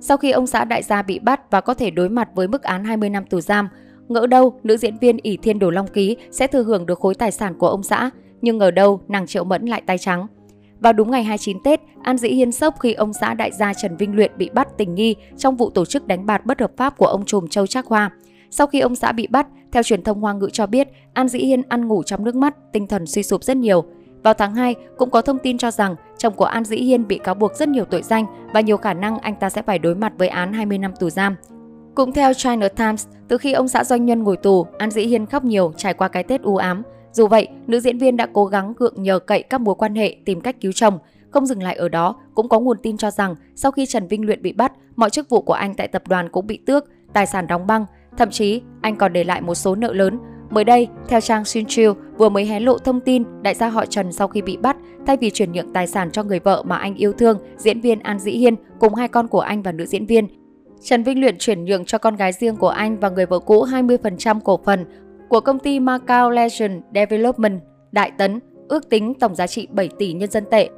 sau khi ông xã đại gia bị bắt và có thể đối mặt với mức án 20 năm tù giam. Ngỡ đâu, nữ diễn viên ỷ Thiên Đồ Long Ký sẽ thừa hưởng được khối tài sản của ông xã, nhưng ngờ đâu nàng Triệu Mẫn lại tay trắng. Vào đúng ngày 29 Tết, An Dĩ Hiên sốc khi ông xã đại gia Trần Vinh Luyện bị bắt tình nghi trong vụ tổ chức đánh bạc bất hợp pháp của ông trùm Châu Trác Hoa. Sau khi ông xã bị bắt, theo truyền thông Hoa ngữ cho biết, An Dĩ Hiên ăn ngủ trong nước mắt, tinh thần suy sụp rất nhiều. Vào tháng 2, cũng có thông tin cho rằng chồng của An Dĩ Hiên bị cáo buộc rất nhiều tội danh và nhiều khả năng anh ta sẽ phải đối mặt với án 20 năm tù giam. Cũng theo China Times, từ khi ông xã doanh nhân ngồi tù, An Dĩ Hiên khóc nhiều trải qua cái Tết u ám. Dù vậy, nữ diễn viên đã cố gắng gượng nhờ cậy các mối quan hệ tìm cách cứu chồng. Không dừng lại ở đó, cũng có nguồn tin cho rằng sau khi Trần Vinh Luyện bị bắt, mọi chức vụ của anh tại tập đoàn cũng bị tước, tài sản đóng băng, thậm chí anh còn để lại một số nợ lớn. Mới đây, theo trang Sinchill vừa mới hé lộ thông tin đại gia họ Trần sau khi bị bắt, thay vì chuyển nhượng tài sản cho người vợ mà anh yêu thương, diễn viên An Dĩ Hiên cùng hai con của anh và nữ diễn viên, Trần Vinh Luyện chuyển nhượng cho con gái riêng của anh và người vợ cũ 20% cổ phần của công ty Macau Legend Development Đại Tấn, ước tính tổng giá trị 7 tỷ nhân dân tệ,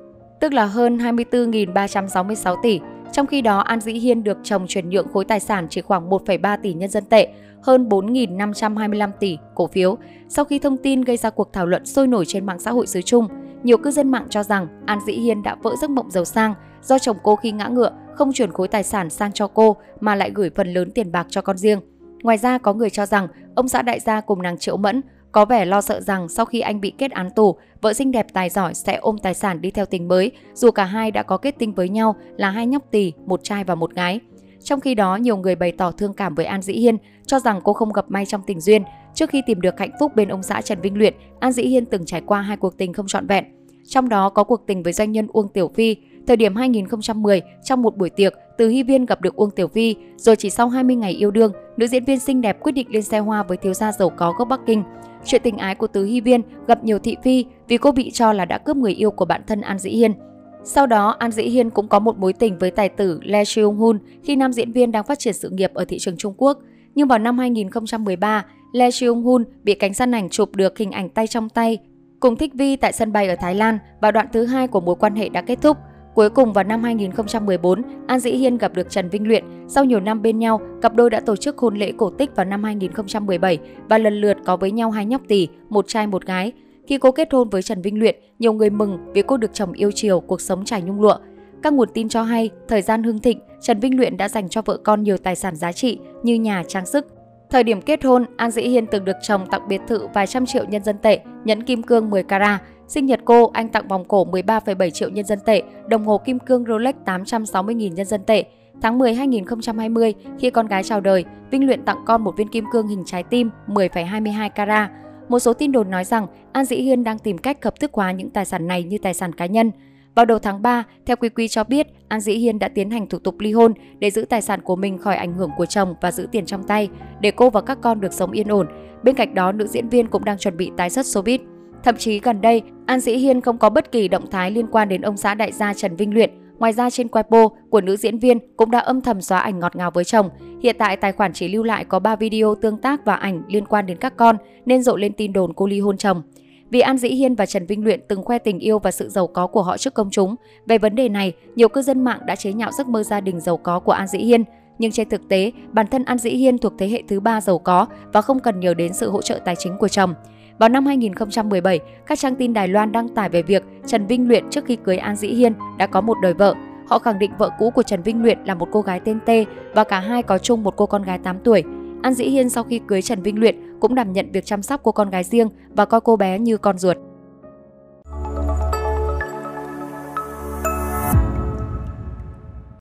tức là hơn 24.366 tỷ. Trong khi đó, An Dĩ Hiên được chồng chuyển nhượng khối tài sản chỉ khoảng 1,3 tỷ nhân dân tệ, hơn 4.525 tỷ cổ phiếu. Sau khi thông tin gây ra cuộc thảo luận sôi nổi trên mạng xã hội xứ Trung, nhiều cư dân mạng cho rằng An Dĩ Hiên đã vỡ giấc mộng giàu sang do chồng cô khi ngã ngựa không chuyển khối tài sản sang cho cô mà lại gửi phần lớn tiền bạc cho con riêng. Ngoài ra có người cho rằng ông xã đại gia cùng nàng Triệu Mẫn có vẻ lo sợ rằng sau khi anh bị kết án tù, vợ xinh đẹp tài giỏi sẽ ôm tài sản đi theo tình mới, dù cả hai đã có kết tinh với nhau là hai nhóc tỳ, một trai và một gái. Trong khi đó, nhiều người bày tỏ thương cảm với An Dĩ Hiên, cho rằng cô không gặp may trong tình duyên. Trước khi tìm được hạnh phúc bên ông xã Trần Vinh Luyện, An Dĩ Hiên từng trải qua hai cuộc tình không trọn vẹn. Trong đó có cuộc tình với doanh nhân Uông Tiểu Phi, Thời điểm 2010, trong một buổi tiệc, Từ Hy Viên gặp được Uông Tiểu Phi, rồi chỉ sau 20 ngày yêu đương, nữ diễn viên xinh đẹp quyết định lên xe hoa với thiếu gia giàu có gốc Bắc Kinh. Chuyện tình ái của Từ Hy Viên gặp nhiều thị phi vì cô bị cho là đã cướp người yêu của bạn thân An Dĩ Hiên. Sau đó, An Dĩ Hiên cũng có một mối tình với tài tử Lee Seung Hun khi nam diễn viên đang phát triển sự nghiệp ở thị trường Trung Quốc. Nhưng vào năm 2013, Lee Seung Hun bị cảnh sát ảnh chụp được hình ảnh tay trong tay cùng Thích Vi tại sân bay ở Thái Lan và đoạn thứ hai của mối quan hệ đã kết thúc. Cuối cùng vào năm 2014, An Dĩ Hiên gặp được Trần Vinh Luyện. Sau nhiều năm bên nhau, cặp đôi đã tổ chức hôn lễ cổ tích vào năm 2017 và lần lượt có với nhau hai nhóc tỷ, một trai một gái. Khi cô kết hôn với Trần Vinh Luyện, nhiều người mừng vì cô được chồng yêu chiều, cuộc sống trải nhung lụa. Các nguồn tin cho hay, thời gian hưng thịnh, Trần Vinh Luyện đã dành cho vợ con nhiều tài sản giá trị như nhà, trang sức. Thời điểm kết hôn, An Dĩ Hiên từng được chồng tặng biệt thự vài trăm triệu nhân dân tệ, nhẫn kim cương 10 carat, Sinh nhật cô, anh tặng vòng cổ 13,7 triệu nhân dân tệ, đồng hồ kim cương Rolex 860.000 nhân dân tệ. Tháng 10 2020, khi con gái chào đời, Vinh Luyện tặng con một viên kim cương hình trái tim 10,22 carat. Một số tin đồn nói rằng An Dĩ Hiên đang tìm cách hợp thức hóa những tài sản này như tài sản cá nhân. Vào đầu tháng 3, theo Quy Quy cho biết, An Dĩ Hiên đã tiến hành thủ tục ly hôn để giữ tài sản của mình khỏi ảnh hưởng của chồng và giữ tiền trong tay, để cô và các con được sống yên ổn. Bên cạnh đó, nữ diễn viên cũng đang chuẩn bị tái xuất showbiz. Thậm chí gần đây, An Dĩ Hiên không có bất kỳ động thái liên quan đến ông xã đại gia Trần Vinh Luyện. Ngoài ra trên Weibo của nữ diễn viên cũng đã âm thầm xóa ảnh ngọt ngào với chồng. Hiện tại tài khoản chỉ lưu lại có 3 video tương tác và ảnh liên quan đến các con nên rộ lên tin đồn cô ly hôn chồng. Vì An Dĩ Hiên và Trần Vinh Luyện từng khoe tình yêu và sự giàu có của họ trước công chúng. Về vấn đề này, nhiều cư dân mạng đã chế nhạo giấc mơ gia đình giàu có của An Dĩ Hiên. Nhưng trên thực tế, bản thân An Dĩ Hiên thuộc thế hệ thứ ba giàu có và không cần nhờ đến sự hỗ trợ tài chính của chồng. Vào năm 2017, các trang tin Đài Loan đăng tải về việc Trần Vinh Luyện trước khi cưới An Dĩ Hiên đã có một đời vợ. Họ khẳng định vợ cũ của Trần Vinh Luyện là một cô gái tên T và cả hai có chung một cô con gái 8 tuổi. An Dĩ Hiên sau khi cưới Trần Vinh Luyện cũng đảm nhận việc chăm sóc cô con gái riêng và coi cô bé như con ruột.